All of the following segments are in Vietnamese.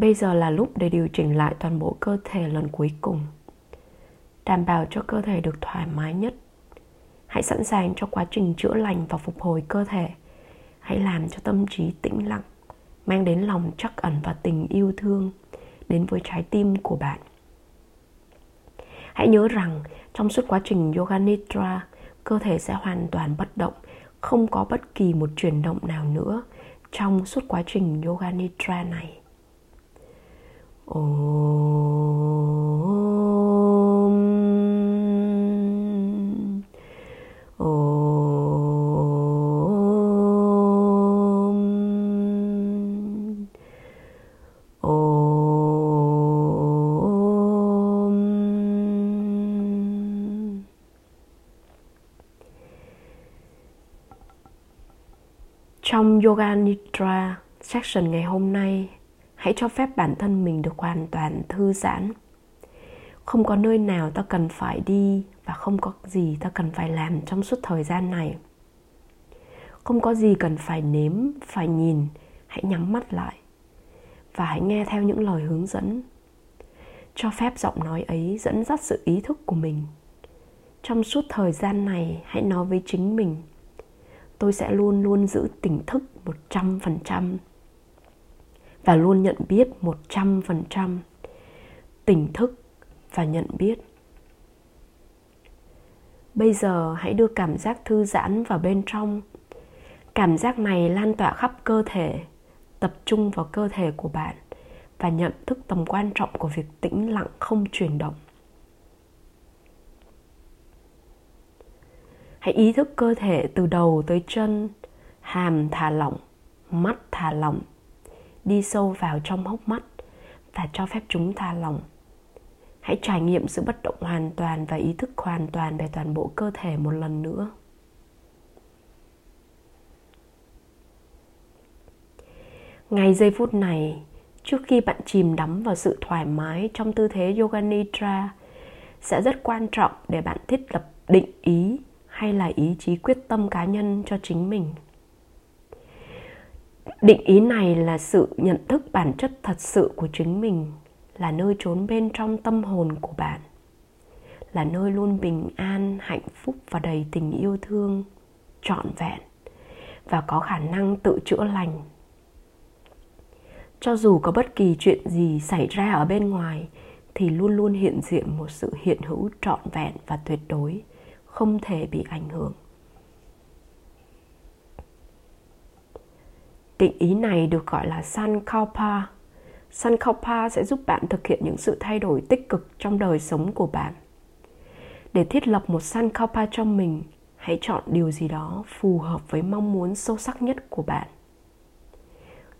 bây giờ là lúc để điều chỉnh lại toàn bộ cơ thể lần cuối cùng. Đảm bảo cho cơ thể được thoải mái nhất. Hãy sẵn sàng cho quá trình chữa lành và phục hồi cơ thể. Hãy làm cho tâm trí tĩnh lặng, mang đến lòng trắc ẩn và tình yêu thương đến với trái tim của bạn. Hãy nhớ rằng trong suốt quá trình yoga nidra, cơ thể sẽ hoàn toàn bất động, không có bất kỳ một chuyển động nào nữa trong suốt quá trình yoga nidra này. Om. Om. Om. Trong Yoga Nidra section ngày hôm nay, hãy cho phép bản thân mình được hoàn toàn thư giãn. Không có nơi nào ta cần phải đi và không có gì ta cần phải làm trong suốt thời gian này. Không có gì cần phải nếm, phải nhìn, hãy nhắm mắt lại và hãy nghe theo những lời hướng dẫn. Cho phép giọng nói ấy dẫn dắt sự ý thức của mình. Trong suốt thời gian này, hãy nói với chính mình tôi sẽ luôn luôn giữ tỉnh thức 100% và luôn nhận biết 100%. Tỉnh thức và nhận biết. Bây giờ hãy đưa cảm giác thư giãn vào bên trong. Cảm giác này lan tỏa khắp cơ thể, tập trung vào cơ thể của bạn và nhận thức tầm quan trọng của việc tĩnh lặng không chuyển động. Hãy ý thức cơ thể từ đầu tới chân, hàm thả lỏng, mắt thả lỏng, đi sâu vào trong hốc mắt và cho phép chúng tha lỏng. Hãy trải nghiệm sự bất động hoàn toàn và ý thức hoàn toàn về toàn bộ cơ thể một lần nữa. Ngay giây phút này, trước khi bạn chìm đắm vào sự thoải mái trong tư thế Yoga Nidra, sẽ rất quan trọng để bạn thiết lập định ý hay là ý chí quyết tâm cá nhân cho chính mình định ý này là sự nhận thức bản chất thật sự của chính mình, là nơi trốn bên trong tâm hồn của bạn, là nơi luôn bình an, hạnh phúc và đầy tình yêu thương, trọn vẹn và có khả năng tự chữa lành. Cho dù có bất kỳ chuyện gì xảy ra ở bên ngoài, thì luôn luôn hiện diện một sự hiện hữu trọn vẹn và tuyệt đối, không thể bị ảnh hưởng. Định ý này được gọi là sankalpa. Sankalpa sẽ giúp bạn thực hiện những sự thay đổi tích cực trong đời sống của bạn. Để thiết lập một sankalpa cho mình, hãy chọn điều gì đó phù hợp với mong muốn sâu sắc nhất của bạn.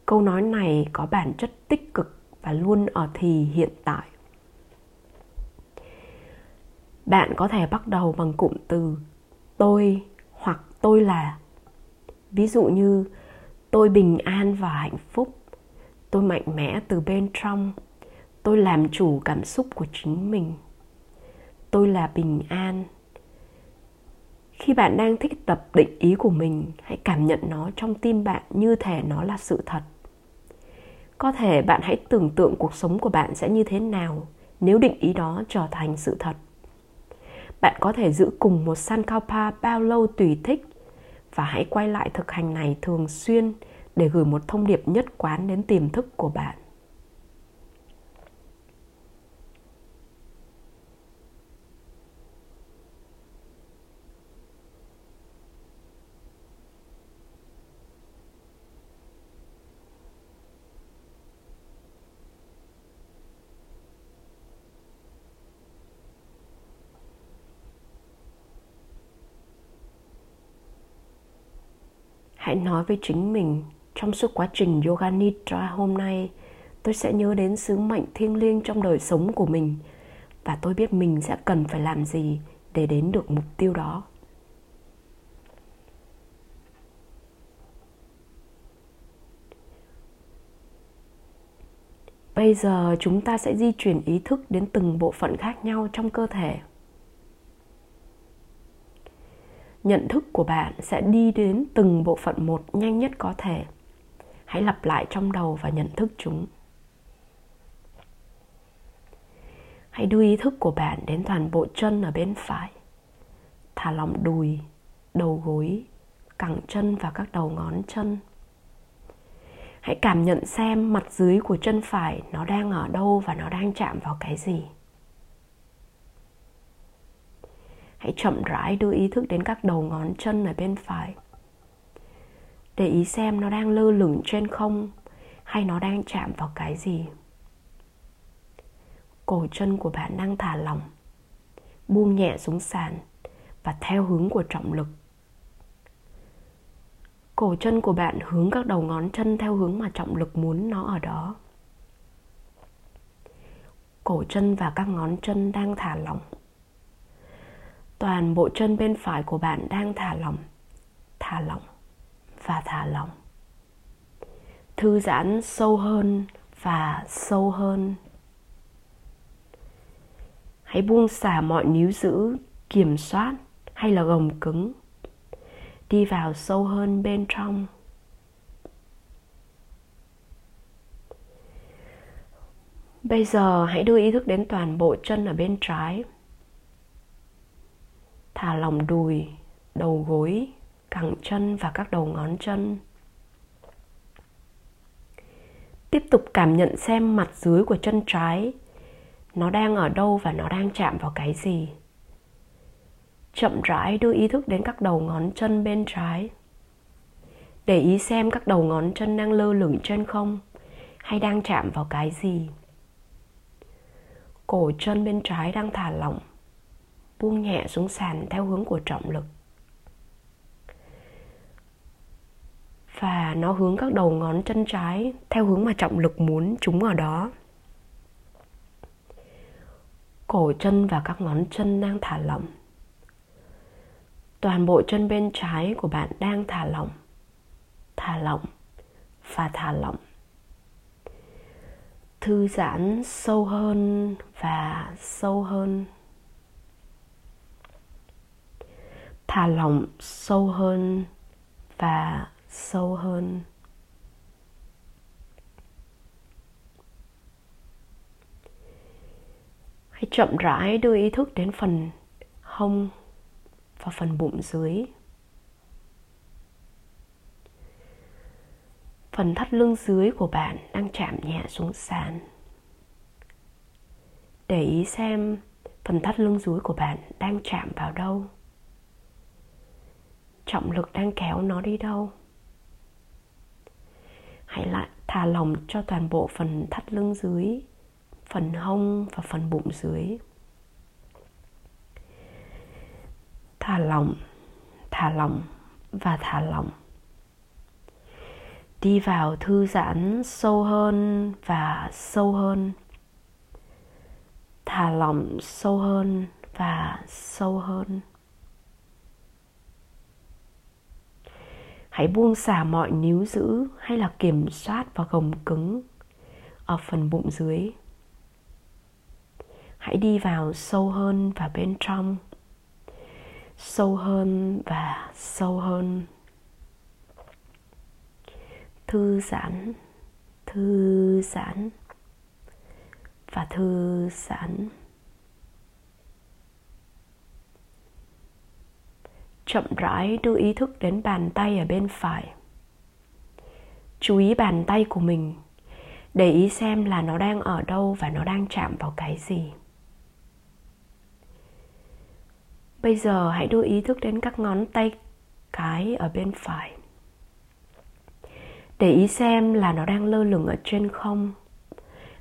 Câu nói này có bản chất tích cực và luôn ở thì hiện tại. Bạn có thể bắt đầu bằng cụm từ tôi hoặc tôi là. Ví dụ như tôi bình an và hạnh phúc. Tôi mạnh mẽ từ bên trong. Tôi làm chủ cảm xúc của chính mình. Tôi là bình an. Khi bạn đang thích tập định ý của mình, hãy cảm nhận nó trong tim bạn như thể nó là sự thật. Có thể bạn hãy tưởng tượng cuộc sống của bạn sẽ như thế nào nếu định ý đó trở thành sự thật. Bạn có thể giữ cùng một sankalpa bao lâu tùy thích và hãy quay lại thực hành này thường xuyên để gửi một thông điệp nhất quán đến tiềm thức của bạn. Hãy nói với chính mình, trong suốt quá trình yoga nidra hôm nay, tôi sẽ nhớ đến sứ mệnh thiêng liêng trong đời sống của mình, và tôi biết mình sẽ cần phải làm gì để đến được mục tiêu đó. Bây giờ chúng ta sẽ di chuyển ý thức đến từng bộ phận khác nhau trong cơ thể. nhận thức của bạn sẽ đi đến từng bộ phận một nhanh nhất có thể. Hãy lặp lại trong đầu và nhận thức chúng. Hãy đưa ý thức của bạn đến toàn bộ chân ở bên phải. Thả lỏng đùi, đầu gối, cẳng chân và các đầu ngón chân. Hãy cảm nhận xem mặt dưới của chân phải nó đang ở đâu và nó đang chạm vào cái gì. Hãy chậm rãi đưa ý thức đến các đầu ngón chân ở bên phải. Để ý xem nó đang lơ lửng trên không hay nó đang chạm vào cái gì. Cổ chân của bạn đang thả lỏng, buông nhẹ xuống sàn và theo hướng của trọng lực. Cổ chân của bạn hướng các đầu ngón chân theo hướng mà trọng lực muốn nó ở đó. Cổ chân và các ngón chân đang thả lỏng toàn bộ chân bên phải của bạn đang thả lỏng. Thả lỏng và thả lỏng. Thư giãn sâu hơn và sâu hơn. Hãy buông xả mọi níu giữ, kiểm soát hay là gồng cứng. Đi vào sâu hơn bên trong. Bây giờ hãy đưa ý thức đến toàn bộ chân ở bên trái thả lỏng đùi, đầu gối, cẳng chân và các đầu ngón chân. Tiếp tục cảm nhận xem mặt dưới của chân trái, nó đang ở đâu và nó đang chạm vào cái gì. Chậm rãi đưa ý thức đến các đầu ngón chân bên trái. Để ý xem các đầu ngón chân đang lơ lửng trên không hay đang chạm vào cái gì. Cổ chân bên trái đang thả lỏng buông nhẹ xuống sàn theo hướng của trọng lực. Và nó hướng các đầu ngón chân trái theo hướng mà trọng lực muốn chúng ở đó. Cổ chân và các ngón chân đang thả lỏng. Toàn bộ chân bên trái của bạn đang thả lỏng thả lỏng và thả lỏng. Thư giãn sâu hơn và sâu hơn. Thả lỏng sâu hơn và sâu hơn. Hãy chậm rãi đưa ý thức đến phần hông và phần bụng dưới. Phần thắt lưng dưới của bạn đang chạm nhẹ xuống sàn. Để ý xem phần thắt lưng dưới của bạn đang chạm vào đâu trọng lực đang kéo nó đi đâu. Hãy lại thả lỏng cho toàn bộ phần thắt lưng dưới, phần hông và phần bụng dưới. Thả lỏng thả lỏng và thả lỏng. Đi vào thư giãn sâu hơn và sâu hơn. Thả lỏng sâu hơn và sâu hơn. Hãy buông xả mọi níu giữ hay là kiểm soát và gồng cứng ở phần bụng dưới. Hãy đi vào sâu hơn và bên trong. Sâu hơn và sâu hơn. Thư giãn thư giãn và thư giãn. Chậm rãi đưa ý thức đến bàn tay ở bên phải. Chú ý bàn tay của mình, để ý xem là nó đang ở đâu và nó đang chạm vào cái gì. Bây giờ hãy đưa ý thức đến các ngón tay cái ở bên phải. Để ý xem là nó đang lơ lửng ở trên không,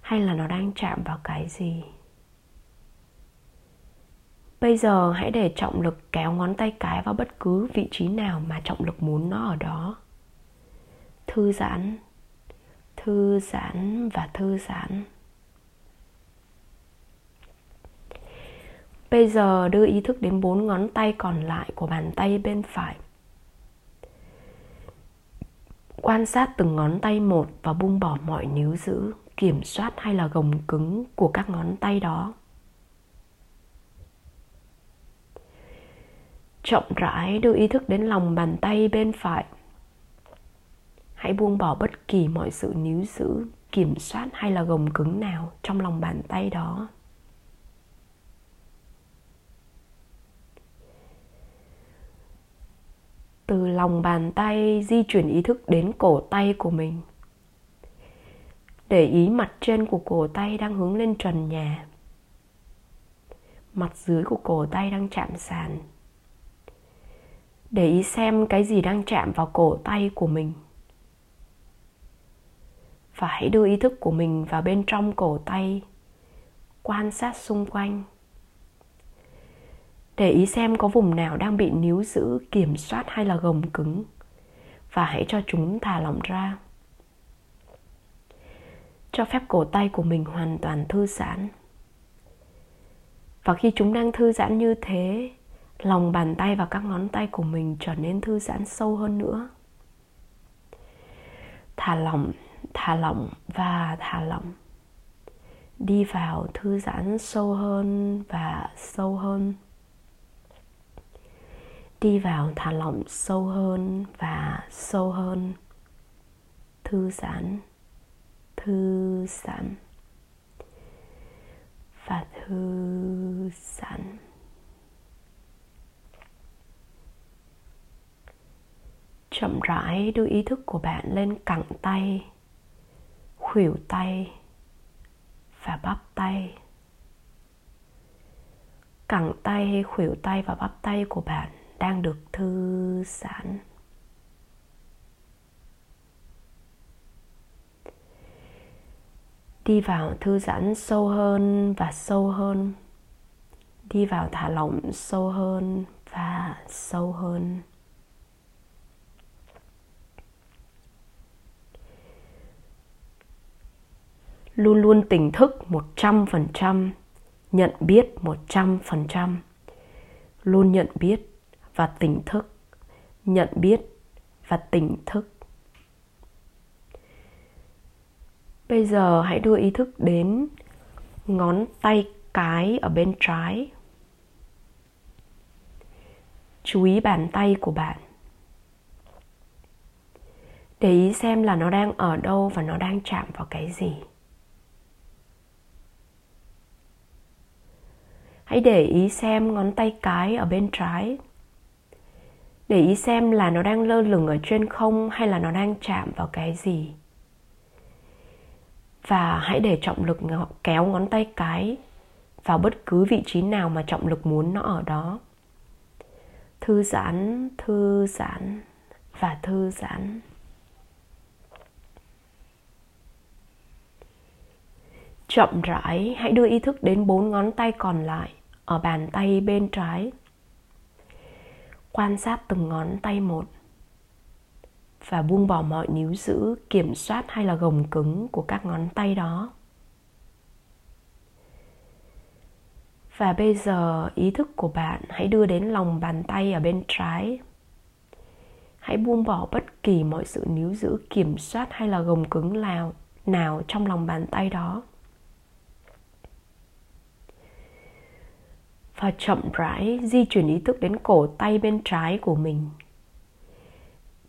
hay là nó đang chạm vào cái gì bây giờ hãy để trọng lực kéo ngón tay cái vào bất cứ vị trí nào mà trọng lực muốn nó ở đó. Thư giãn thư giãn và thư giãn. Bây giờ đưa ý thức đến bốn ngón tay còn lại của bàn tay bên phải. Quan sát từng ngón tay một và buông bỏ mọi níu giữ, kiểm soát hay là gồng cứng của các ngón tay đó. Chậm rãi đưa ý thức đến lòng bàn tay bên phải. Hãy buông bỏ bất kỳ mọi sự níu giữ, kiểm soát hay là gồng cứng nào trong lòng bàn tay đó. Từ lòng bàn tay di chuyển ý thức đến cổ tay của mình. Để ý mặt trên của cổ tay đang hướng lên trần nhà. Mặt dưới của cổ tay đang chạm sàn để ý xem cái gì đang chạm vào cổ tay của mình. Và hãy đưa ý thức của mình vào bên trong cổ tay, quan sát xung quanh. Để ý xem có vùng nào đang bị níu giữ, kiểm soát hay là gồng cứng. Và hãy cho chúng thả lỏng ra. Cho phép cổ tay của mình hoàn toàn thư giãn. Và khi chúng đang thư giãn như thế lòng bàn tay và các ngón tay của mình trở nên thư giãn sâu hơn nữa. Thả lỏng thả lỏng và thả lỏng. Đi vào thư giãn sâu hơn và sâu hơn. Đi vào thả lỏng sâu hơn và sâu hơn. Thư giãn thư giãn và thư giãn. Chậm rãi đưa ý thức của bạn lên cẳng tay, khuỷu tay và bắp tay. Cẳng tay, khuỷu tay và bắp tay của bạn đang được thư giãn. Đi vào thư giãn sâu hơn và sâu hơn. Đi vào thả lỏng sâu hơn và sâu hơn. Luôn luôn tỉnh thức 100%, nhận biết 100%. Luôn nhận biết và tỉnh thức, nhận biết và tỉnh thức. Bây giờ hãy đưa ý thức đến ngón tay cái ở bên trái. Chú ý bàn tay của bạn. Để ý xem là nó đang ở đâu và nó đang chạm vào cái gì. Hãy để ý xem ngón tay cái ở bên trái. Để ý xem là nó đang lơ lửng ở trên không hay là nó đang chạm vào cái gì. Và hãy để trọng lực kéo ngón tay cái vào bất cứ vị trí nào mà trọng lực muốn nó ở đó. Thư giãn thư giãn và thư giãn. Chậm rãi, hãy đưa ý thức đến bốn ngón tay còn lại ở bàn tay bên trái. Quan sát từng ngón tay một và buông bỏ mọi níu giữ, kiểm soát hay là gồng cứng của các ngón tay đó. Và bây giờ, ý thức của bạn hãy đưa đến lòng bàn tay ở bên trái. Hãy buông bỏ bất kỳ mọi sự níu giữ, kiểm soát hay là gồng cứng nào nào trong lòng bàn tay đó. Và chậm rãi di chuyển ý thức đến cổ tay bên trái của mình.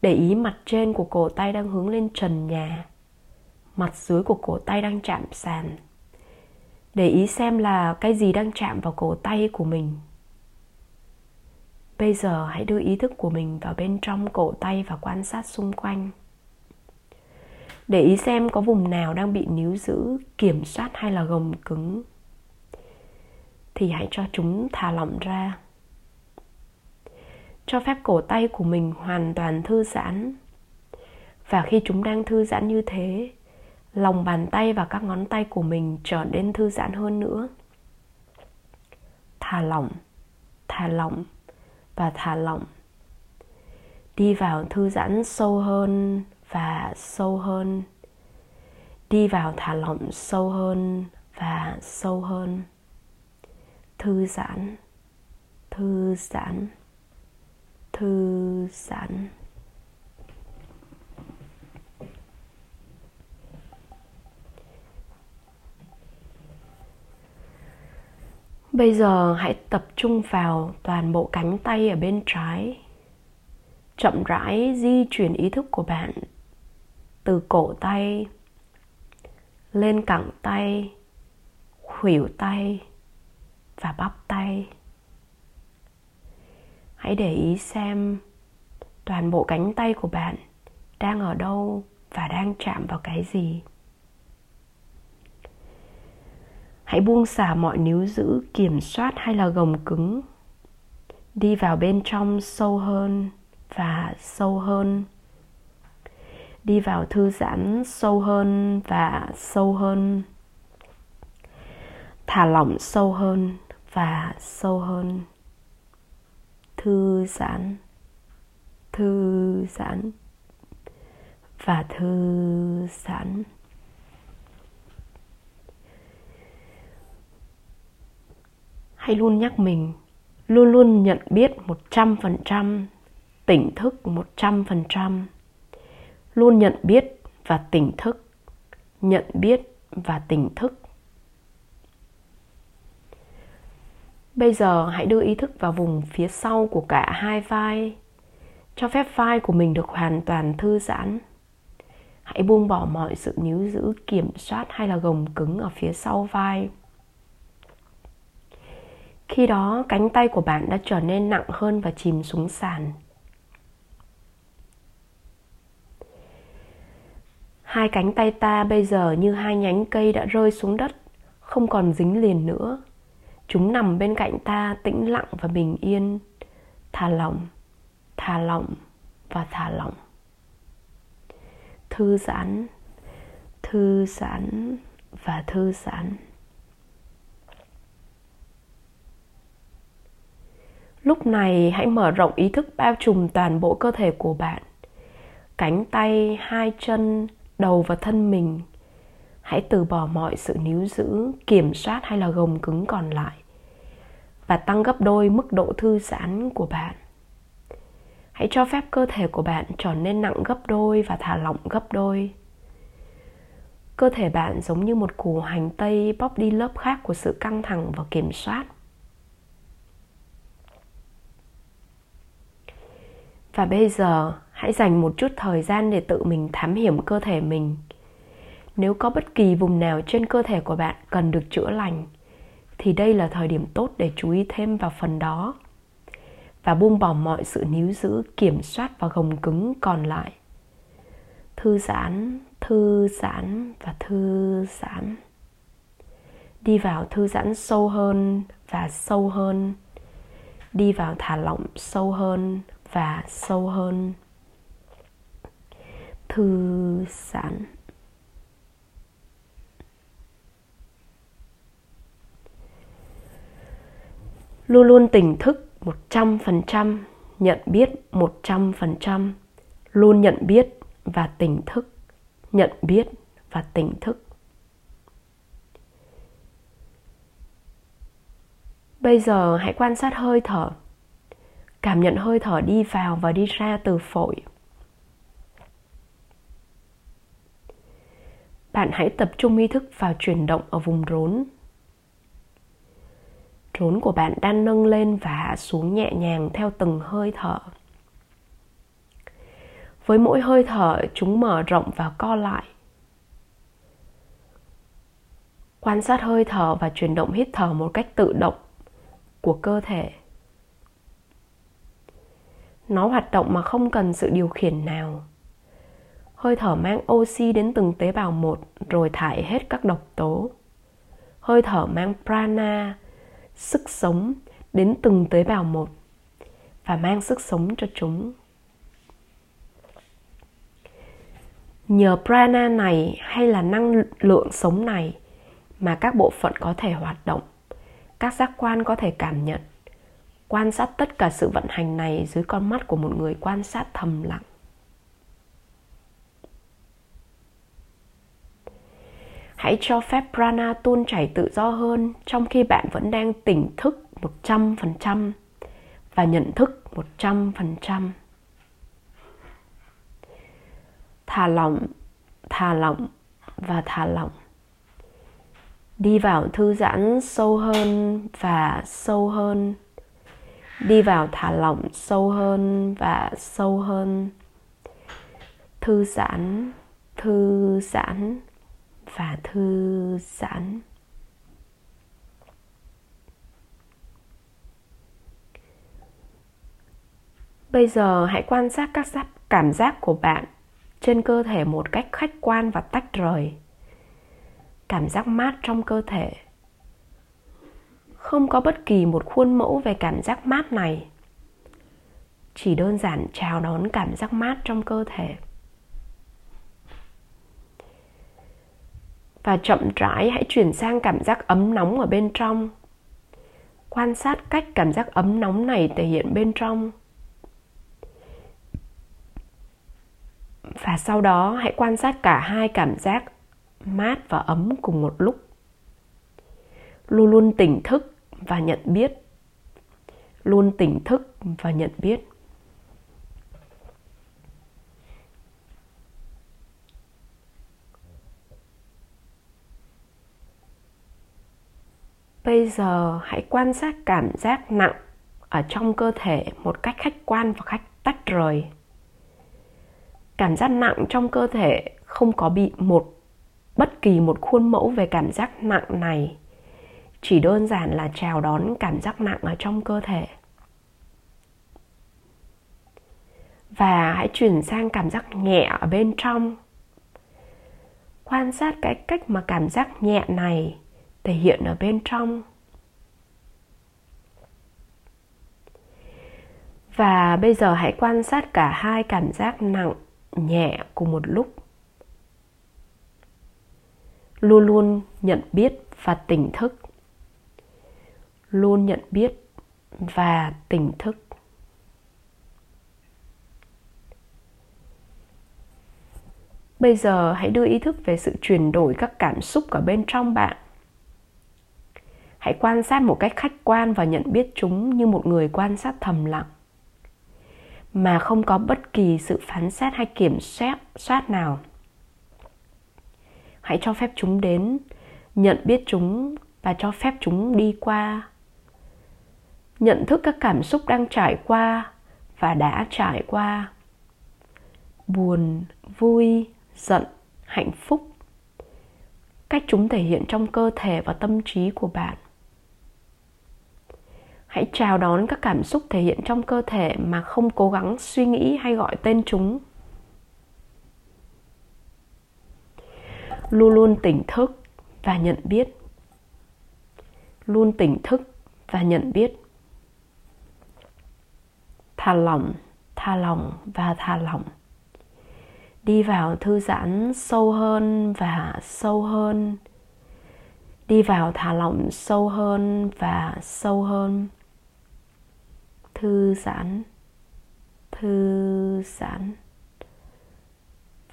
Để ý mặt trên của cổ tay đang hướng lên trần nhà, mặt dưới của cổ tay đang chạm sàn. Để ý xem là cái gì đang chạm vào cổ tay của mình. Bây giờ hãy đưa ý thức của mình vào bên trong cổ tay và quan sát xung quanh. Để ý xem có vùng nào đang bị níu giữ, kiểm soát hay là gồng cứng thì hãy cho chúng thả lỏng ra. Cho phép cổ tay của mình hoàn toàn thư giãn. Và khi chúng đang thư giãn như thế, lòng bàn tay và các ngón tay của mình trở nên thư giãn hơn nữa. Thả lỏng thả lỏng và thả lỏng. Đi vào thư giãn sâu hơn và sâu hơn. Đi vào thả lỏng sâu hơn và sâu hơn thư giãn. Thư giãn. Thư giãn. Bây giờ hãy tập trung vào toàn bộ cánh tay ở bên trái. Chậm rãi di chuyển ý thức của bạn từ cổ tay lên cẳng tay, khuỷu tay và bắp tay. Hãy để ý xem toàn bộ cánh tay của bạn đang ở đâu và đang chạm vào cái gì. Hãy buông xả mọi níu giữ, kiểm soát hay là gồng cứng đi vào bên trong sâu hơn và sâu hơn. Đi vào thư giãn sâu hơn và sâu hơn. Thả lỏng sâu hơn và sâu hơn. Thư giãn thư giãn và thư giãn. Hãy luôn nhắc mình, luôn luôn nhận biết một trăm phần trăm, tỉnh thức một trăm phần trăm. Luôn nhận biết và tỉnh thức, nhận biết và tỉnh thức. Bây giờ hãy đưa ý thức vào vùng phía sau của cả hai vai. Cho phép vai của mình được hoàn toàn thư giãn. Hãy buông bỏ mọi sự níu giữ, kiểm soát hay là gồng cứng ở phía sau vai. Khi đó, cánh tay của bạn đã trở nên nặng hơn và chìm xuống sàn. Hai cánh tay ta bây giờ như hai nhánh cây đã rơi xuống đất, không còn dính liền nữa chúng nằm bên cạnh ta tĩnh lặng và bình yên. Thả lỏng thả lỏng và thả lỏng. Thư giãn thư giãn và thư giãn. Lúc này hãy mở rộng ý thức bao trùm toàn bộ cơ thể của bạn. Cánh tay, hai chân, đầu và thân mình. Hãy từ bỏ mọi sự níu giữ, kiểm soát hay là gồng cứng còn lại và tăng gấp đôi mức độ thư giãn của bạn. Hãy cho phép cơ thể của bạn trở nên nặng gấp đôi và thả lỏng gấp đôi. Cơ thể bạn giống như một củ hành tây bóp đi lớp khác của sự căng thẳng và kiểm soát. Và bây giờ, hãy dành một chút thời gian để tự mình thám hiểm cơ thể mình. Nếu có bất kỳ vùng nào trên cơ thể của bạn cần được chữa lành thì đây là thời điểm tốt để chú ý thêm vào phần đó và buông bỏ mọi sự níu giữ, kiểm soát và gồng cứng còn lại. Thư giãn thư giãn và thư giãn. Đi vào thư giãn sâu hơn và sâu hơn. Đi vào thả lỏng sâu hơn và sâu hơn. Thư giãn. Luôn luôn tỉnh thức 100%, nhận biết 100%, luôn nhận biết và tỉnh thức, nhận biết và tỉnh thức. Bây giờ hãy quan sát hơi thở. Cảm nhận hơi thở đi vào và đi ra từ phổi. Bạn hãy tập trung ý thức vào chuyển động ở vùng rốn Rốn của bạn đang nâng lên và hạ xuống nhẹ nhàng theo từng hơi thở. Với mỗi hơi thở, chúng mở rộng và co lại. Quan sát hơi thở và chuyển động hít thở một cách tự động của cơ thể. Nó hoạt động mà không cần sự điều khiển nào. Hơi thở mang oxy đến từng tế bào một rồi thải hết các độc tố. Hơi thở mang prana sức sống đến từng tế bào một và mang sức sống cho chúng. Nhờ prana này hay là năng lượng sống này mà các bộ phận có thể hoạt động, các giác quan có thể cảm nhận, quan sát tất cả sự vận hành này dưới con mắt của một người quan sát thầm lặng. Hãy cho phép prana tuôn chảy tự do hơn trong khi bạn vẫn đang tỉnh thức 100% và nhận thức 100%. Thả lỏng, thả lỏng và thả lỏng. Đi vào thư giãn sâu hơn và sâu hơn. Đi vào thả lỏng sâu hơn và sâu hơn. Thư giãn, thư giãn và thư giãn. Bây giờ hãy quan sát các cảm giác của bạn trên cơ thể một cách khách quan và tách rời. Cảm giác mát trong cơ thể. Không có bất kỳ một khuôn mẫu về cảm giác mát này. Chỉ đơn giản chào đón cảm giác mát trong cơ thể. Và chậm rãi hãy chuyển sang cảm giác ấm nóng ở bên trong. Quan sát cách cảm giác ấm nóng này thể hiện bên trong. Và sau đó hãy quan sát cả hai cảm giác mát và ấm cùng một lúc. Luôn luôn tỉnh thức và nhận biết. Luôn tỉnh thức và nhận biết. Bây giờ hãy quan sát cảm giác nặng ở trong cơ thể một cách khách quan và khách tách rời. Cảm giác nặng trong cơ thể không có bị một, bất kỳ một khuôn mẫu về cảm giác nặng này. Chỉ đơn giản là chào đón cảm giác nặng ở trong cơ thể. Và hãy chuyển sang cảm giác nhẹ ở bên trong. Quan sát cái cách mà cảm giác nhẹ này thể hiện ở bên trong. Và bây giờ hãy quan sát cả hai cảm giác nặng, nhẹ cùng một lúc. Luôn luôn nhận biết và tỉnh thức. Luôn nhận biết và tỉnh thức. Bây giờ hãy đưa ý thức về sự chuyển đổi các cảm xúc ở bên trong bạn hãy quan sát một cách khách quan và nhận biết chúng như một người quan sát thầm lặng. Mà không có bất kỳ sự phán xét hay kiểm soát soát nào. Hãy cho phép chúng đến, nhận biết chúng và cho phép chúng đi qua. Nhận thức các cảm xúc đang trải qua và đã trải qua. Buồn, vui, giận, hạnh phúc. Cách chúng thể hiện trong cơ thể và tâm trí của bạn hãy chào đón các cảm xúc thể hiện trong cơ thể mà không cố gắng suy nghĩ hay gọi tên chúng. Luôn luôn tỉnh thức và nhận biết. Luôn tỉnh thức và nhận biết. Thả lỏng thả lỏng và thả lỏng. Đi vào thư giãn sâu hơn và sâu hơn. Đi vào thả lỏng sâu hơn và sâu hơn thư giãn thư giãn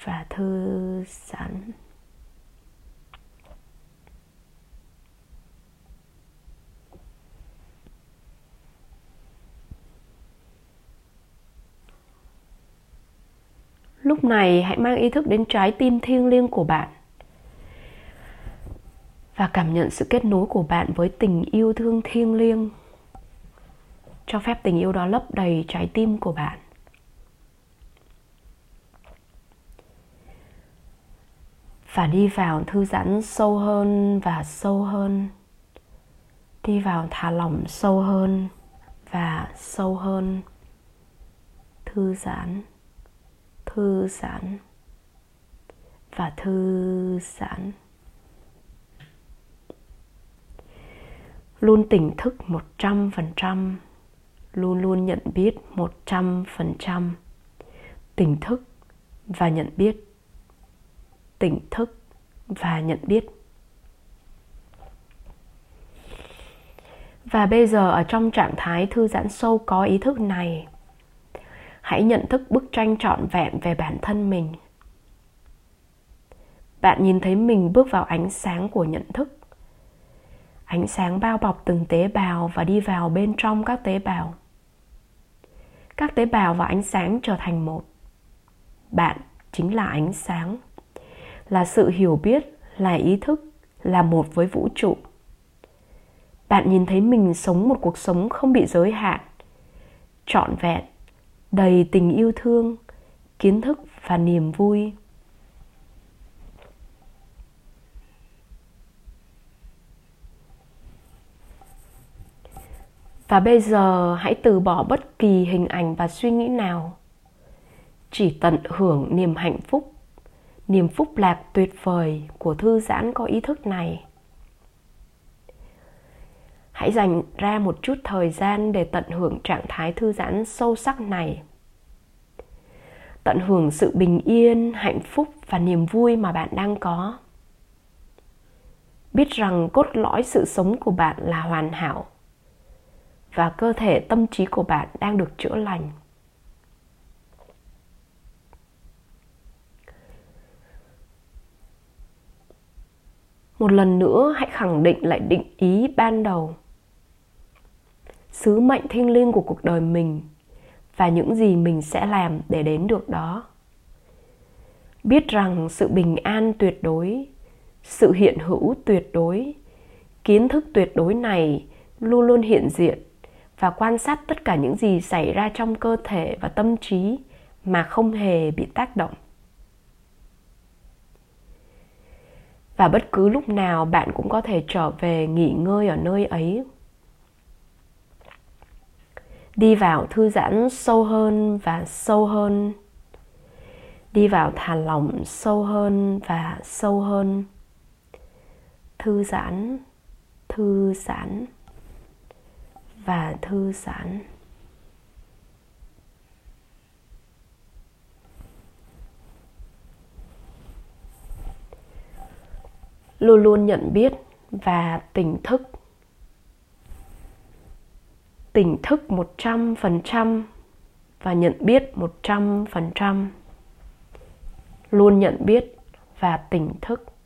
và thư giãn. Lúc này hãy mang ý thức đến trái tim thiêng liêng của bạn và cảm nhận sự kết nối của bạn với tình yêu thương thiêng liêng cho phép tình yêu đó lấp đầy trái tim của bạn. Và đi vào thư giãn sâu hơn và sâu hơn. Đi vào thả lỏng sâu hơn và sâu hơn. Thư giãn thư giãn và thư giãn. Luôn tỉnh thức một trăm phần trăm luôn luôn nhận biết một trăm phần trăm tỉnh thức và nhận biết tỉnh thức và nhận biết. Và bây giờ ở trong trạng thái thư giãn sâu có ý thức này, hãy nhận thức bức tranh trọn vẹn về bản thân mình. Bạn nhìn thấy mình bước vào ánh sáng của nhận thức. Ánh sáng bao bọc từng tế bào và đi vào bên trong các tế bào các tế bào và ánh sáng trở thành một. Bạn chính là ánh sáng. Là sự hiểu biết, là ý thức, là một với vũ trụ. Bạn nhìn thấy mình sống một cuộc sống không bị giới hạn, trọn vẹn, đầy tình yêu thương, kiến thức và niềm vui. Và bây giờ hãy từ bỏ bất kỳ hình ảnh và suy nghĩ nào. Chỉ tận hưởng niềm hạnh phúc. Niềm phúc lạc tuyệt vời của thư giãn có ý thức này. Hãy dành ra một chút thời gian để tận hưởng trạng thái thư giãn sâu sắc này. Tận hưởng sự bình yên, hạnh phúc và niềm vui mà bạn đang có. Biết rằng cốt lõi sự sống của bạn là hoàn hảo và cơ thể tâm trí của bạn đang được chữa lành. Một lần nữa, hãy khẳng định lại định ý ban đầu. Sứ mệnh thiêng liêng của cuộc đời mình và những gì mình sẽ làm để đến được đó. Biết rằng sự bình an tuyệt đối, sự hiện hữu tuyệt đối, kiến thức tuyệt đối này luôn luôn hiện diện và quan sát tất cả những gì xảy ra trong cơ thể và tâm trí mà không hề bị tác động. Và bất cứ lúc nào bạn cũng có thể trở về nghỉ ngơi ở nơi ấy. Đi vào thư giãn sâu hơn và sâu hơn. Đi vào thả lỏng sâu hơn và sâu hơn. Thư giãn thư giãn và thư giãn. Luôn luôn nhận biết và tỉnh thức. Tỉnh thức một trăm phần trăm và nhận biết một trăm phần trăm. Luôn nhận biết và tỉnh thức.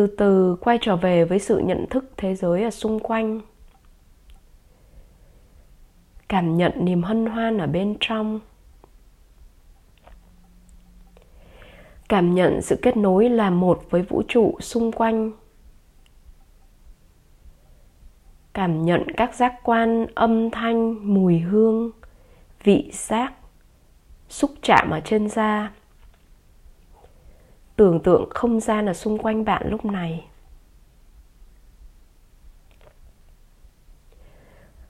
Từ từ quay trở về với sự nhận thức thế giới ở xung quanh. Cảm nhận niềm hân hoan ở bên trong. Cảm nhận sự kết nối là một với vũ trụ xung quanh. Cảm nhận các giác quan, âm thanh, mùi hương, vị giác, xúc chạm ở trên da tưởng tượng không gian ở xung quanh bạn lúc này.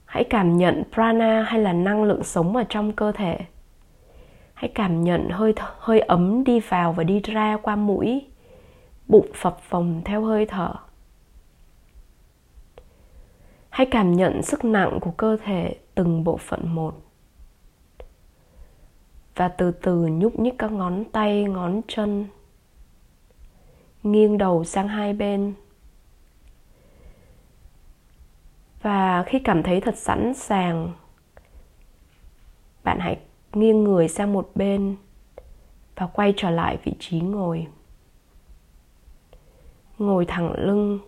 Hãy cảm nhận prana hay là năng lượng sống ở trong cơ thể. Hãy cảm nhận hơi hơi ấm đi vào và đi ra qua mũi, bụng phập phồng theo hơi thở. Hãy cảm nhận sức nặng của cơ thể từng bộ phận một. Và từ từ nhúc nhích các ngón tay, ngón chân nghiêng đầu sang hai bên. Và khi cảm thấy thật sẵn sàng, bạn hãy nghiêng người sang một bên và quay trở lại vị trí ngồi. Ngồi thẳng lưng,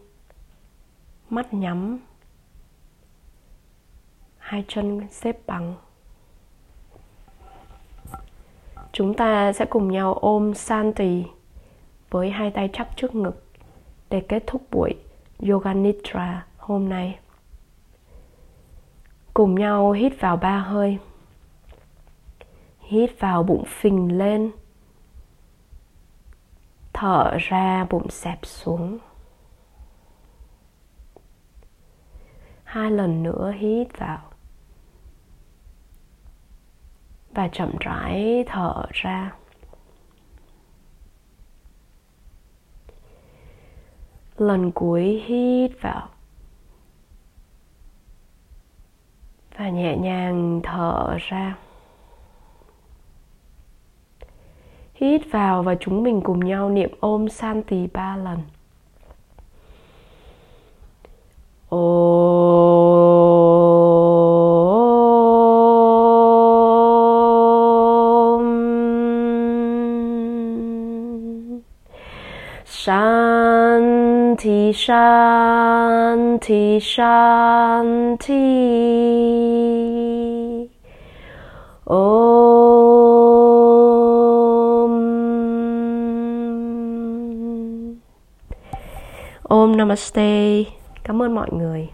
mắt nhắm, hai chân xếp bằng. Chúng ta sẽ cùng nhau ôm Santi với hai tay chắp trước ngực để kết thúc buổi Yoga Nidra hôm nay. Cùng nhau hít vào ba hơi. Hít vào bụng phình lên. Thở ra bụng xẹp xuống. Hai lần nữa hít vào. Và chậm rãi thở ra. Lần cuối hít vào. Và nhẹ nhàng thở ra. Hít vào và chúng mình cùng nhau niệm ôm san tì ba lần. Ôm Shanti, Shanti, Om. Om Namaste. Cảm ơn mọi người.